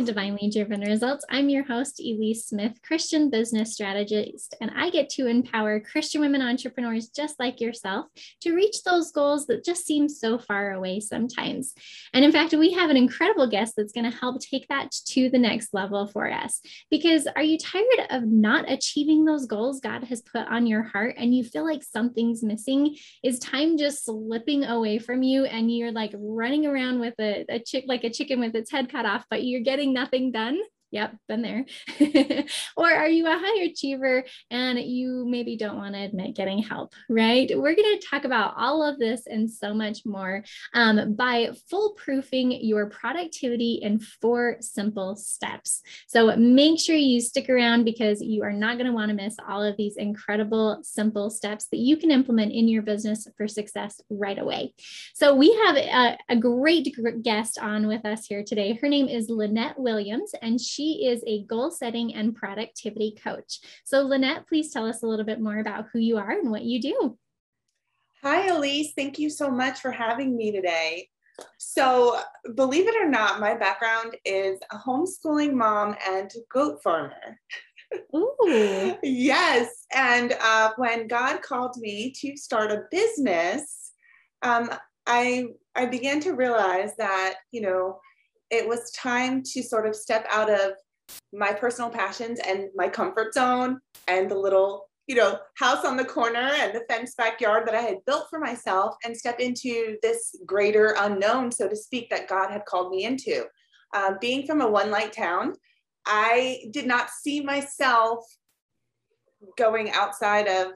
to Divinely Driven Results. I'm your host, Elise Smith, Christian business strategist, and I get to empower Christian women entrepreneurs just like yourself to reach those goals that just seem so far away sometimes. And in fact, we have an incredible guest that's going to help take that to the next level for us. Because are you tired of not achieving those goals God has put on your heart and you feel like something's missing? Is time just slipping away from you and you're like running around with a, a chick like a chicken with its head cut off? but you're getting nothing done Yep, been there. or are you a high achiever and you maybe don't want to admit getting help, right? We're going to talk about all of this and so much more um, by foolproofing your productivity in four simple steps. So make sure you stick around because you are not going to want to miss all of these incredible, simple steps that you can implement in your business for success right away. So we have a, a great guest on with us here today. Her name is Lynette Williams, and she she is a goal setting and productivity coach. So, Lynette, please tell us a little bit more about who you are and what you do. Hi, Elise. Thank you so much for having me today. So, believe it or not, my background is a homeschooling mom and goat farmer. Ooh. yes. And uh, when God called me to start a business, um, I I began to realize that you know it was time to sort of step out of my personal passions and my comfort zone and the little you know house on the corner and the fenced backyard that i had built for myself and step into this greater unknown so to speak that god had called me into. Um, being from a one light town i did not see myself going outside of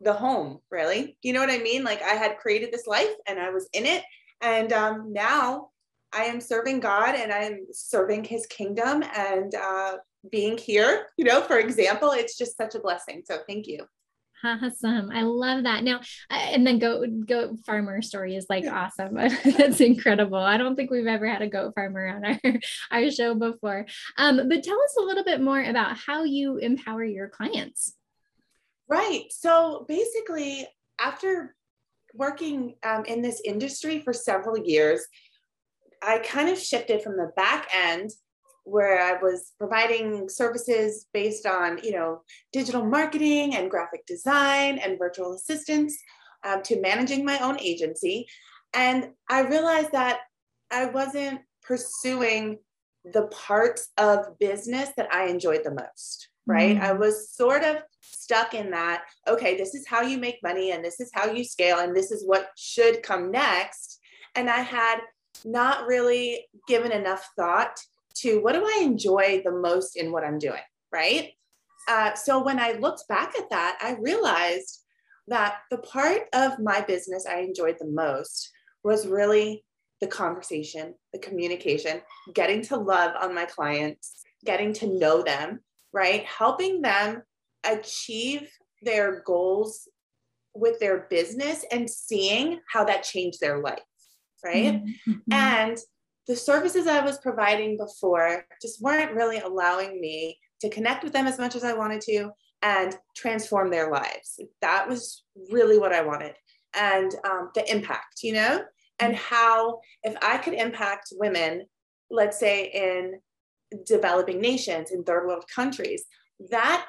the home really. You know what i mean? Like i had created this life and i was in it. And um, now I am serving God and I'm serving his kingdom and uh, being here, you know, for example, it's just such a blessing. So thank you. Awesome. I love that. Now, and then goat goat farmer story is like awesome. That's incredible. I don't think we've ever had a goat farmer on our, our show before. Um, but tell us a little bit more about how you empower your clients. Right. So basically, after working um, in this industry for several years, I kind of shifted from the back end where I was providing services based on, you know, digital marketing and graphic design and virtual assistants um, to managing my own agency. And I realized that I wasn't pursuing the parts of business that I enjoyed the most, right? Mm. I was sort of stuck in that, okay, this is how you make money and this is how you scale and this is what should come next. And I had not really given enough thought to what do I enjoy the most in what I'm doing, right? Uh, so when I looked back at that, I realized that the part of my business I enjoyed the most was really the conversation, the communication, getting to love on my clients, getting to know them, right? Helping them achieve their goals with their business and seeing how that changed their life right? Mm-hmm. mm-hmm. And the services I was providing before just weren't really allowing me to connect with them as much as I wanted to and transform their lives. That was really what I wanted. And um, the impact, you know, and mm-hmm. how if I could impact women, let's say in developing nations, in third world countries, that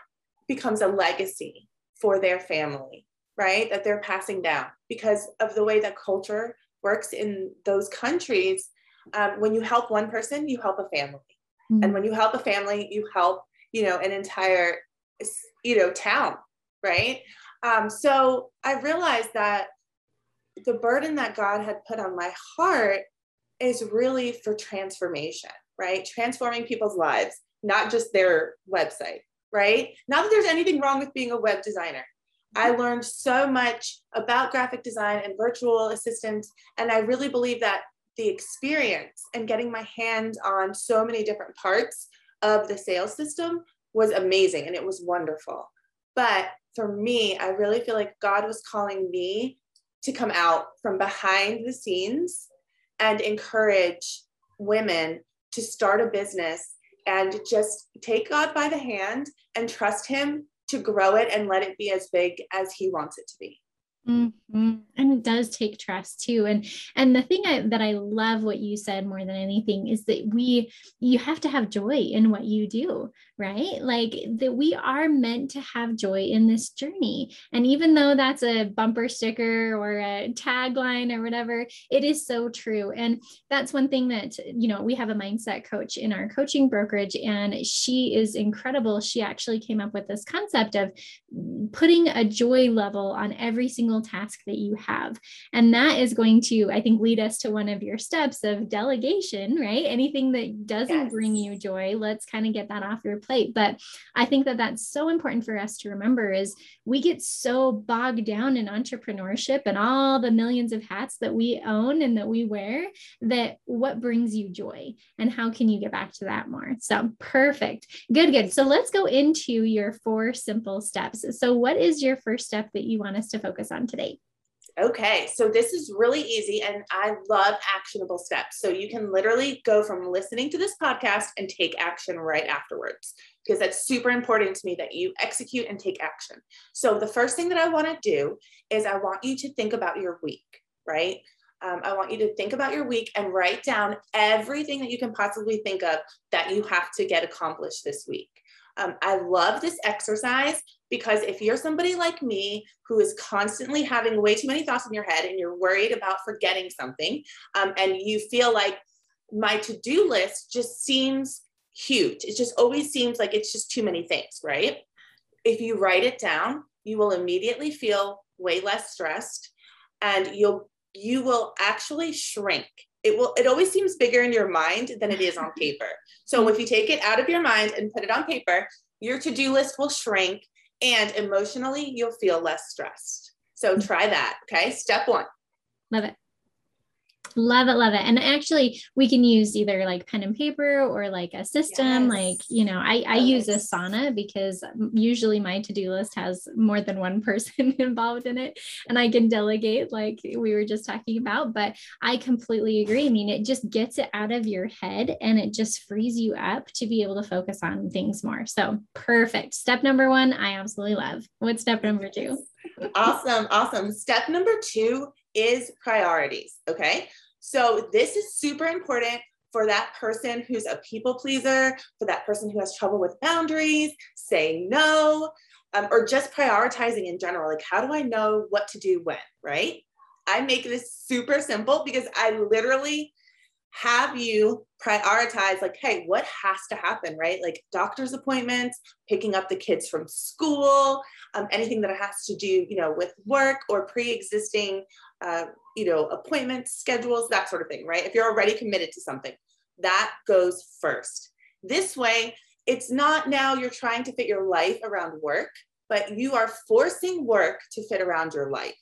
becomes a legacy for their family, right? That they're passing down because of the way that culture works in those countries, um, when you help one person, you help a family. Mm-hmm. And when you help a family, you help, you know, an entire, you know, town, right? Um, so I realized that the burden that God had put on my heart is really for transformation, right? Transforming people's lives, not just their website, right? Not that there's anything wrong with being a web designer. I learned so much about graphic design and virtual assistants. And I really believe that the experience and getting my hands on so many different parts of the sales system was amazing and it was wonderful. But for me, I really feel like God was calling me to come out from behind the scenes and encourage women to start a business and just take God by the hand and trust Him to grow it and let it be as big as he wants it to be. Mm-hmm. And it does take trust too. And and the thing I, that I love what you said more than anything is that we you have to have joy in what you do, right? Like that we are meant to have joy in this journey. And even though that's a bumper sticker or a tagline or whatever, it is so true. And that's one thing that you know we have a mindset coach in our coaching brokerage, and she is incredible. She actually came up with this concept of putting a joy level on every single task that you have. And that is going to, I think, lead us to one of your steps of delegation, right? Anything that doesn't yes. bring you joy, let's kind of get that off your plate. But I think that that's so important for us to remember is we get so bogged down in entrepreneurship and all the millions of hats that we own and that we wear that what brings you joy and how can you get back to that more? So perfect. Good, good. So let's go into your four simple steps. So what is your first step that you want us to focus on today? Okay, so this is really easy and I love actionable steps. So you can literally go from listening to this podcast and take action right afterwards because that's super important to me that you execute and take action. So the first thing that I want to do is I want you to think about your week, right? Um, I want you to think about your week and write down everything that you can possibly think of that you have to get accomplished this week. Um, I love this exercise because if you're somebody like me who is constantly having way too many thoughts in your head and you're worried about forgetting something, um, and you feel like my to do list just seems huge, it just always seems like it's just too many things, right? If you write it down, you will immediately feel way less stressed and you'll you will actually shrink it will it always seems bigger in your mind than it is on paper. So if you take it out of your mind and put it on paper your to-do list will shrink and emotionally you'll feel less stressed. So try that okay? Step one. Love it Love it, love it. And actually, we can use either like pen and paper or like a system. Yes. Like, you know, I, I use Asana because um, usually my to do list has more than one person involved in it and I can delegate, like we were just talking about. But I completely agree. I mean, it just gets it out of your head and it just frees you up to be able to focus on things more. So, perfect. Step number one, I absolutely love. What's step number two? awesome. Awesome. Step number two is priorities. Okay. So this is super important for that person who's a people pleaser, for that person who has trouble with boundaries, saying no, um, or just prioritizing in general. Like, how do I know what to do when, right? I make this super simple because I literally have you prioritize like hey what has to happen right like doctor's appointments picking up the kids from school um, anything that has to do you know with work or pre-existing uh, you know appointments schedules that sort of thing right if you're already committed to something that goes first this way it's not now you're trying to fit your life around work but you are forcing work to fit around your life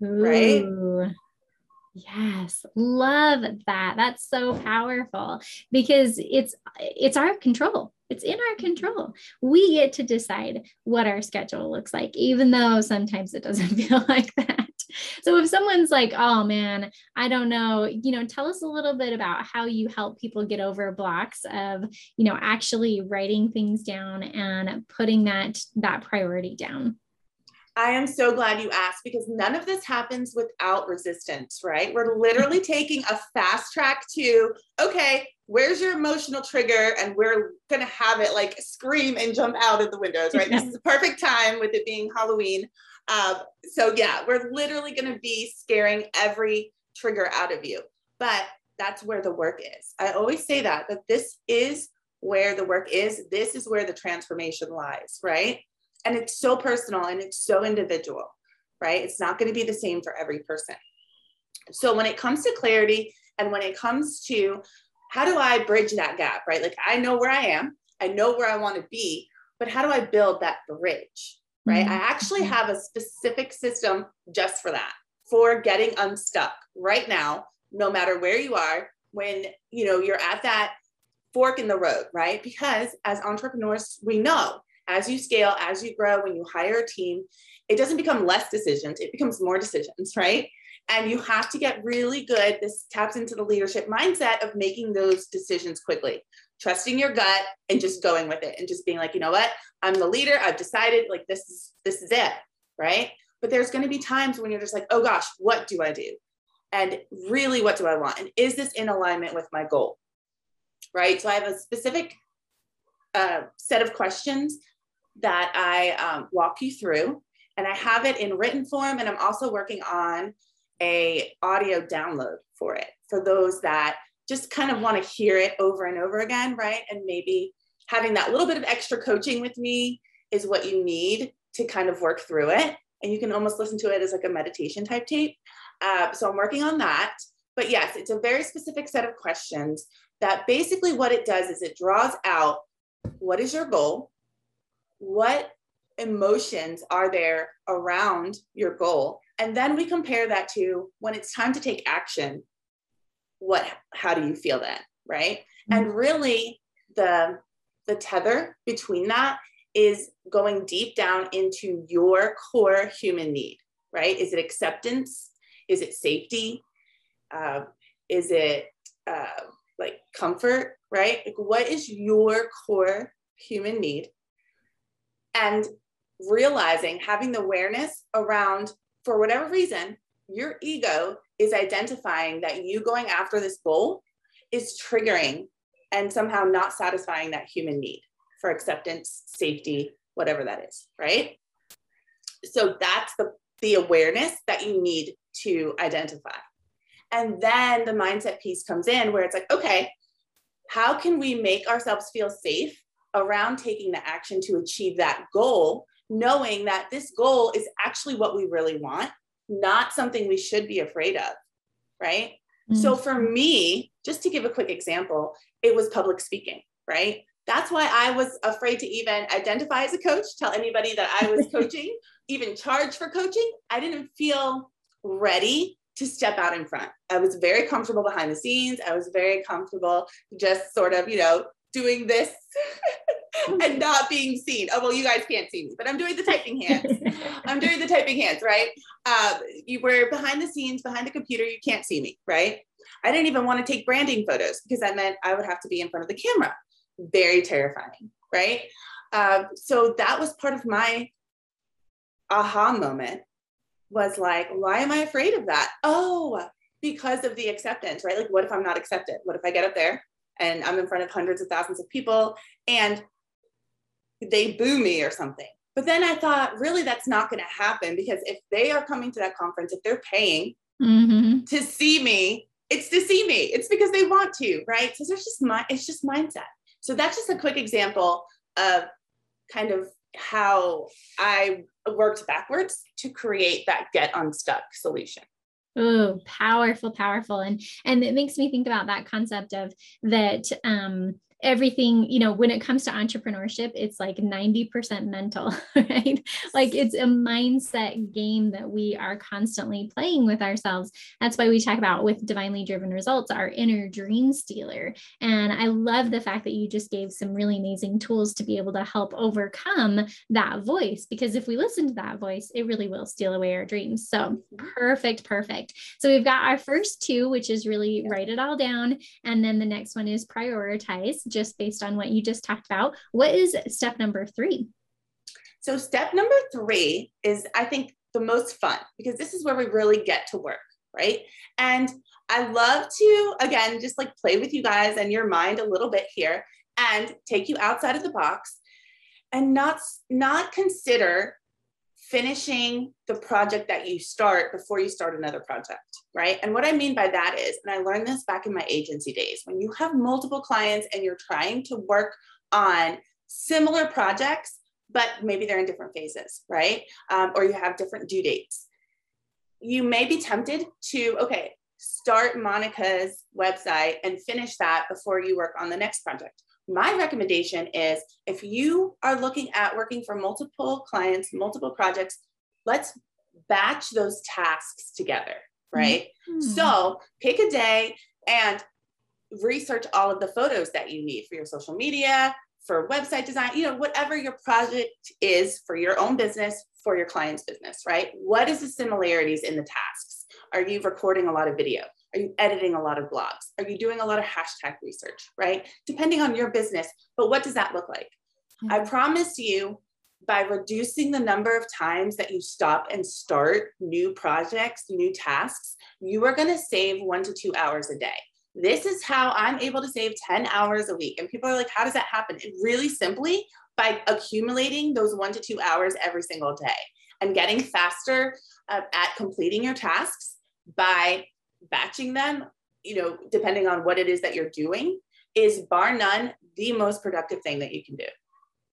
right Yes, love that. That's so powerful because it's it's our control. It's in our control. We get to decide what our schedule looks like even though sometimes it doesn't feel like that. So if someone's like, "Oh man, I don't know," you know, tell us a little bit about how you help people get over blocks of, you know, actually writing things down and putting that that priority down. I am so glad you asked because none of this happens without resistance, right? We're literally taking a fast track to, okay, where's your emotional trigger? And we're going to have it like scream and jump out of the windows, right? this is the perfect time with it being Halloween. Um, so, yeah, we're literally going to be scaring every trigger out of you. But that's where the work is. I always say that, that this is where the work is. This is where the transformation lies, right? and it's so personal and it's so individual, right? It's not going to be the same for every person. So when it comes to clarity and when it comes to how do I bridge that gap, right? Like I know where I am, I know where I want to be, but how do I build that bridge, right? Mm-hmm. I actually have a specific system just for that, for getting unstuck right now, no matter where you are, when you know you're at that fork in the road, right? Because as entrepreneurs, we know as you scale, as you grow, when you hire a team, it doesn't become less decisions, it becomes more decisions, right? And you have to get really good. This taps into the leadership mindset of making those decisions quickly, trusting your gut and just going with it and just being like, you know what? I'm the leader. I've decided like this is this is it, right? but there's going to be times when you're just like, oh gosh, what do I do? And really, what do I want? And is this in alignment with my goal? Right. So I have a specific uh, set of questions that I um, walk you through, and I have it in written form. And I'm also working on a audio download for it for those that just kind of want to hear it over and over again, right? And maybe having that little bit of extra coaching with me is what you need to kind of work through it. And you can almost listen to it as like a meditation type tape. Uh, so I'm working on that. But yes, it's a very specific set of questions that basically what it does is it draws out what is your goal? What emotions are there around your goal? And then we compare that to when it's time to take action, what how do you feel then? Right. Mm-hmm. And really the the tether between that is going deep down into your core human need, right? Is it acceptance? Is it safety? Uh, is it uh, like comfort, right? Like what is your core human need? And realizing, having the awareness around, for whatever reason, your ego is identifying that you going after this goal is triggering and somehow not satisfying that human need for acceptance, safety, whatever that is, right? So that's the, the awareness that you need to identify. And then the mindset piece comes in where it's like, okay, how can we make ourselves feel safe around taking the action to achieve that goal, knowing that this goal is actually what we really want, not something we should be afraid of, right? Mm-hmm. So for me, just to give a quick example, it was public speaking, right? That's why I was afraid to even identify as a coach, tell anybody that I was coaching, even charge for coaching. I didn't feel ready to step out in front. I was very comfortable behind the scenes. I was very comfortable just sort of, you know, doing this and not being seen. Oh, well, you guys can't see me, but I'm doing the typing hands. I'm doing the typing hands, right? Uh, you were behind the scenes, behind the computer, you can't see me, right? I didn't even want to take branding photos because that meant I would have to be in front of the camera. Very terrifying, right? Uh, so that was part of my aha moment was like, why am I afraid of that? Oh, because of the acceptance, right? Like, what if I'm not accepted? What if I get up there and I'm in front of hundreds of thousands of people and they boo me or something? But then I thought, really, that's not going to happen because if they are coming to that conference, if they're paying mm-hmm. to see me, it's to see me. It's because they want to, right? So there's just my, it's just mindset. So that's just a quick example of kind of how I worked backwards to create that get unstuck solution. Oh, powerful, powerful. And and it makes me think about that concept of that um everything you know when it comes to entrepreneurship it's like 90% mental right? Like it's a mindset game that we are constantly playing with ourselves. That's why we talk about with divinely driven results our inner dream stealer. And i love the fact that you just gave some really amazing tools to be able to help overcome that voice because if we listen to that voice it really will steal away our dreams. So mm-hmm. perfect perfect. So we've got our first two which is really write it all down and then the next one is prioritize just based on what you just talked about. What is step number three? So, step number three is, I think, the most fun because this is where we really get to work, right? And I love to, again, just like play with you guys and your mind a little bit here and take you outside of the box and not, not consider finishing the project that you start before you start another project, right? And what I mean by that is, and I learned this back in my agency days, when you have multiple clients and you're trying to work on similar projects, but maybe they're in different phases, right? Um, or you have different due dates. You may be tempted to, okay, start Monica's website and finish that before you work on the next project my recommendation is if you are looking at working for multiple clients, multiple projects, let's batch those tasks together, right? Mm-hmm. So pick a day and research all of the photos that you need for your social media, for website design, you know, whatever your project is for your own business, for your client's business, right? What is the similarities in the tasks? Are you recording a lot of video? Are you editing a lot of blogs? Are you doing a lot of hashtag research, right? Depending on your business, but what does that look like? Mm-hmm. I promise you, by reducing the number of times that you stop and start new projects, new tasks, you are going to save one to two hours a day. This is how I'm able to save 10 hours a week. And people are like, how does that happen? It really simply by accumulating those one to two hours every single day and getting faster uh, at completing your tasks by batching them, you know, depending on what it is that you're doing, is bar none the most productive thing that you can do.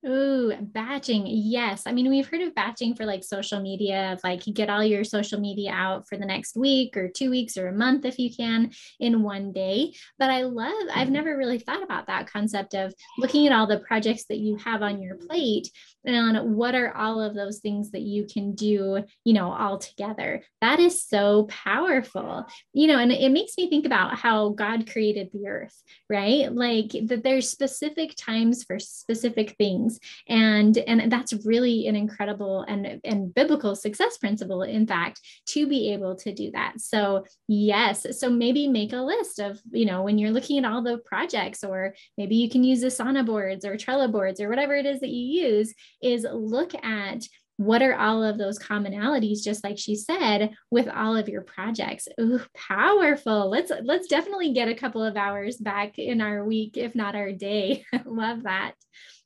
Ooh, batching. Yes. I mean, we've heard of batching for like social media, like you get all your social media out for the next week or two weeks or a month if you can in one day. But I love, I've mm-hmm. never really thought about that concept of looking at all the projects that you have on your plate and what are all of those things that you can do, you know, all together. That is so powerful, you know, and it makes me think about how God created the earth, right? Like that there's specific times for specific things. And and that's really an incredible and, and biblical success principle, in fact, to be able to do that. So yes, so maybe make a list of, you know, when you're looking at all the projects, or maybe you can use Asana boards or Trello boards or whatever it is that you use is look at what are all of those commonalities just like she said with all of your projects. Ooh, powerful. Let's let's definitely get a couple of hours back in our week if not our day. Love that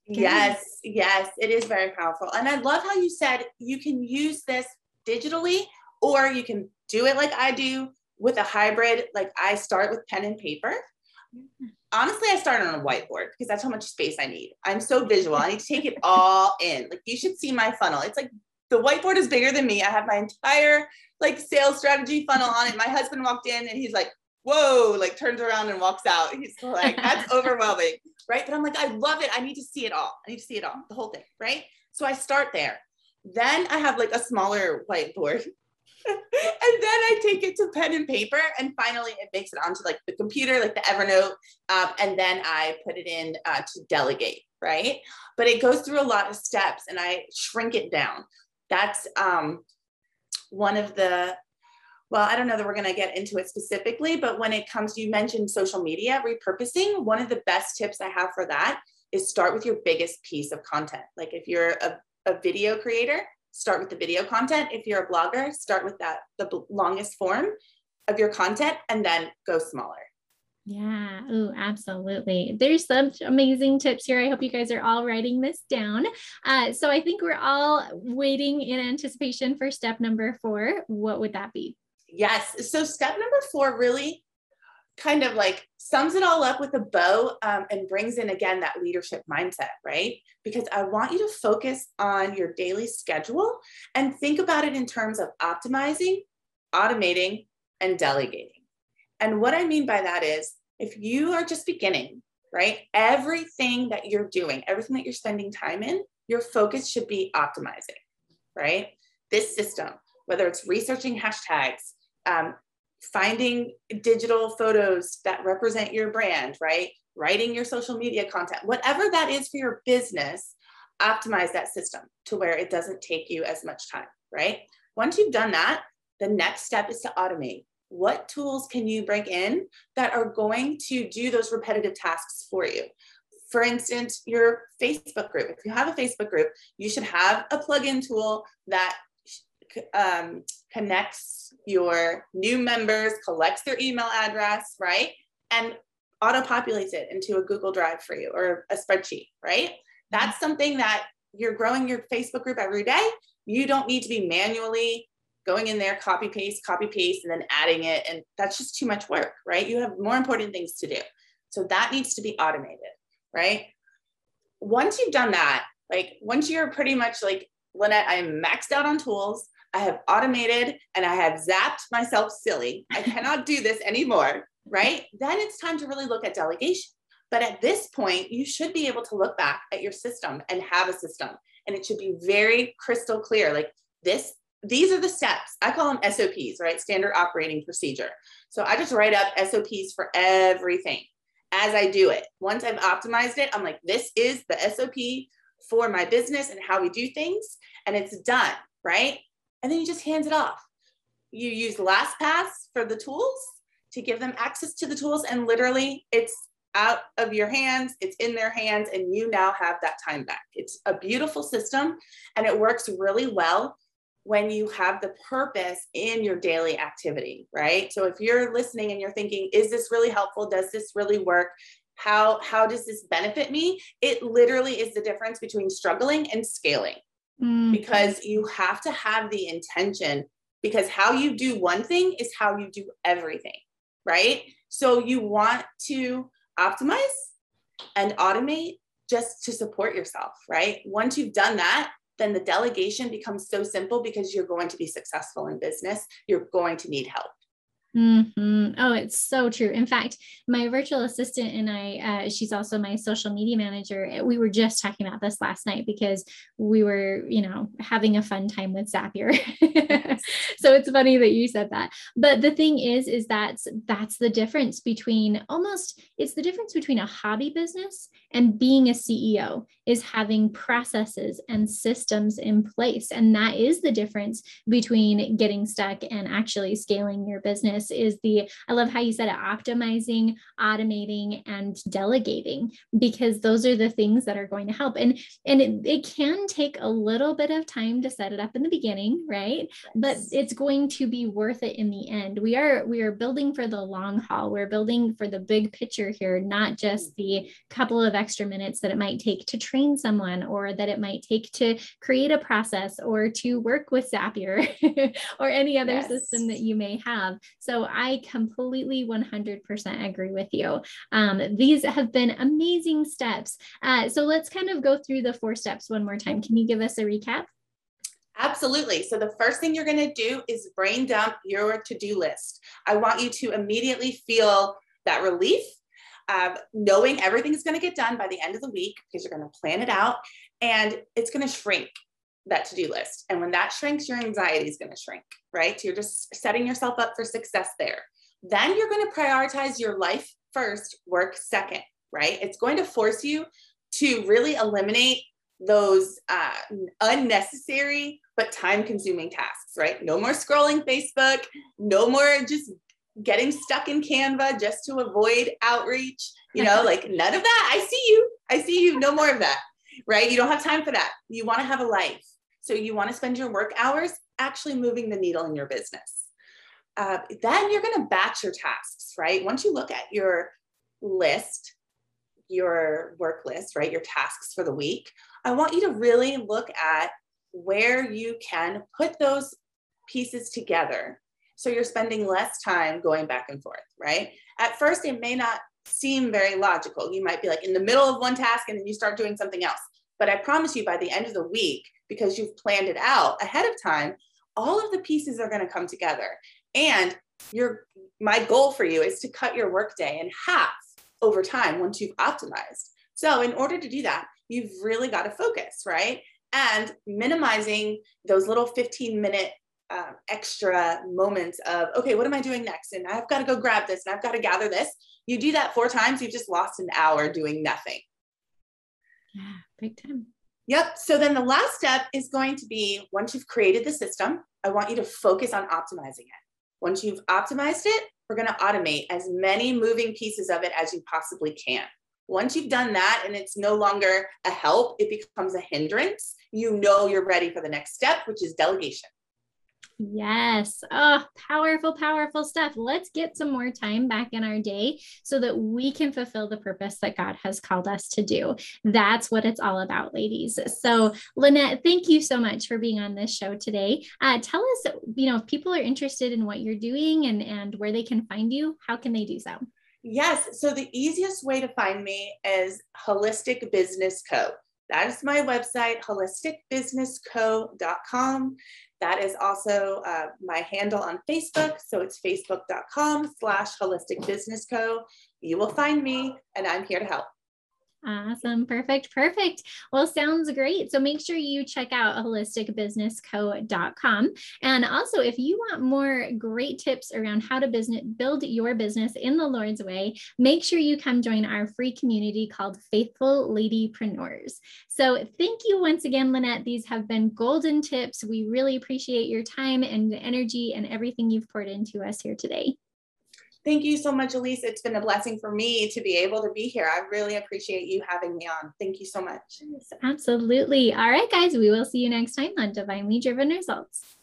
yes yes it is very powerful and i love how you said you can use this digitally or you can do it like i do with a hybrid like i start with pen and paper honestly, I start on a whiteboard because that's how much space I need. I'm so visual. I need to take it all in. Like you should see my funnel. It's like the whiteboard is bigger than me. I have my entire like sales strategy funnel on it. My husband walked in and he's like, whoa, like turns around and walks out. He's like, that's overwhelming. Right. But I'm like, I love it. I need to see it all. I need to see it all, the whole thing. Right. So I start there. Then I have like a smaller whiteboard and then I take it to pen and paper, and finally it makes it onto like the computer, like the Evernote, um, and then I put it in uh, to delegate, right? But it goes through a lot of steps, and I shrink it down. That's um, one of the well, I don't know that we're going to get into it specifically, but when it comes you mentioned social media repurposing, one of the best tips I have for that is start with your biggest piece of content. Like if you're a, a video creator, start with the video content. If you're a blogger, start with that, the longest form of your content, and then go smaller. Yeah, oh, absolutely. There's some amazing tips here. I hope you guys are all writing this down. Uh, so I think we're all waiting in anticipation for step number four. What would that be? Yes. So step number four really kind of like sums it all up with a bow um, and brings in again that leadership mindset, right? Because I want you to focus on your daily schedule and think about it in terms of optimizing, automating, and delegating. And what I mean by that is if you are just beginning, right? Everything that you're doing, everything that you're spending time in, your focus should be optimizing, right? This system, whether it's researching hashtags, um, finding digital photos that represent your brand, right? Writing your social media content, whatever that is for your business, optimize that system to where it doesn't take you as much time, right? Once you've done that, the next step is to automate. What tools can you bring in that are going to do those repetitive tasks for you? For instance, your Facebook group. If you have a Facebook group, you should have a plugin tool that um, connects your new members, collects their email address, right? And auto populates it into a Google Drive for you or a spreadsheet, right? That's mm-hmm. something that you're growing your Facebook group every day. You don't need to be manually going in there, copy paste, copy paste, and then adding it. And that's just too much work, right? You have more important things to do. So that needs to be automated, right? Once you've done that, like once you're pretty much like, Lynette, I'm maxed out on tools. I have automated and I have zapped myself silly. I cannot do this anymore, right? Then it's time to really look at delegation. But at this point, you should be able to look back at your system and have a system. And it should be very crystal clear like this, these are the steps. I call them SOPs, right? Standard operating procedure. So I just write up SOPs for everything as I do it. Once I've optimized it, I'm like, this is the SOP for my business and how we do things. And it's done, right? And then you just hand it off. You use LastPass for the tools to give them access to the tools, and literally it's out of your hands, it's in their hands, and you now have that time back. It's a beautiful system and it works really well when you have the purpose in your daily activity, right? So if you're listening and you're thinking, is this really helpful? Does this really work? How, how does this benefit me? It literally is the difference between struggling and scaling mm. because you have to have the intention because how you do one thing is how you do everything, right? So you want to optimize and automate just to support yourself, right? Once you've done that, then the delegation becomes so simple because you're going to be successful in business. You're going to need help. Mm-hmm. Oh, it's so true. In fact, my virtual assistant and I, uh, she's also my social media manager. We were just talking about this last night because we were, you know, having a fun time with Zapier. so it's funny that you said that. But the thing is, is that that's the difference between almost, it's the difference between a hobby business and being a CEO is having processes and systems in place. And that is the difference between getting stuck and actually scaling your business is the, I love how you said it, optimizing, automating, and delegating, because those are the things that are going to help. And, and it, it can take a little bit of time to set it up in the beginning, right? But it's going to be worth it in the end. We are, we are building for the long haul. We're building for the big picture here, not just the couple of extra minutes that it might take to train someone or that it might take to create a process or to work with Zapier or any other yes. system that you may have. So I completely 100% agree with you. Um, these have been amazing steps. Uh, so let's kind of go through the four steps one more time. Can you give us a recap? Absolutely. So, the first thing you're going to do is brain dump your to do list. I want you to immediately feel that relief um, knowing everything's going to get done by the end of the week because you're going to plan it out and it's going to shrink that to-do list and when that shrinks your anxiety is going to shrink right you're just setting yourself up for success there then you're going to prioritize your life first work second right it's going to force you to really eliminate those uh, unnecessary but time consuming tasks right no more scrolling facebook no more just getting stuck in Canva just to avoid outreach, you know, like none of that. I see you. I see you. No more of that, right? You don't have time for that. You want to have a life. So you want to spend your work hours actually moving the needle in your business. Uh, then you're going to batch your tasks, right? Once you look at your list, your work list, right? Your tasks for the week, I want you to really look at where you can put those pieces together so you're spending less time going back and forth, right? At first, it may not seem very logical. You might be like in the middle of one task and then you start doing something else. But I promise you, by the end of the week, because you've planned it out ahead of time, all of the pieces are going to come together. And your my goal for you is to cut your workday in half over time once you've optimized. So, in order to do that, you've really got to focus, right? And minimizing those little 15 minute um, extra moments of, okay, what am I doing next? And I've got to go grab this and I've got to gather this. You do that four times, you've just lost an hour doing nothing. Yeah, big time. Yep. So then the last step is going to be once you've created the system, I want you to focus on optimizing it. Once you've optimized it, we're going to automate as many moving pieces of it as you possibly can. Once you've done that and it's no longer a help, it becomes a hindrance. You know you're ready for the next step, which is delegation. Yes. Oh, powerful, powerful stuff. Let's get some more time back in our day so that we can fulfill the purpose that God has called us to do. That's what it's all about, ladies. So, Lynette, thank you so much for being on this show today. Uh, tell us, you know, if people are interested in what you're doing and, and where they can find you, how can they do so? Yes. So, the easiest way to find me is Holistic Business Co. That is my website, holisticbusinessco.com. That is also uh, my handle on Facebook. So it's facebook.com slash holistic business co. You will find me and I'm here to help. Awesome. Perfect. Perfect. Well, sounds great. So make sure you check out holisticbusinessco.com. And also, if you want more great tips around how to business build your business in the Lord's way, make sure you come join our free community called Faithful Ladypreneurs. So thank you once again, Lynette. These have been golden tips. We really appreciate your time and energy and everything you've poured into us here today. Thank you so much, Elise. It's been a blessing for me to be able to be here. I really appreciate you having me on. Thank you so much. Yes, absolutely. All right, guys, we will see you next time on Divinely Driven Results.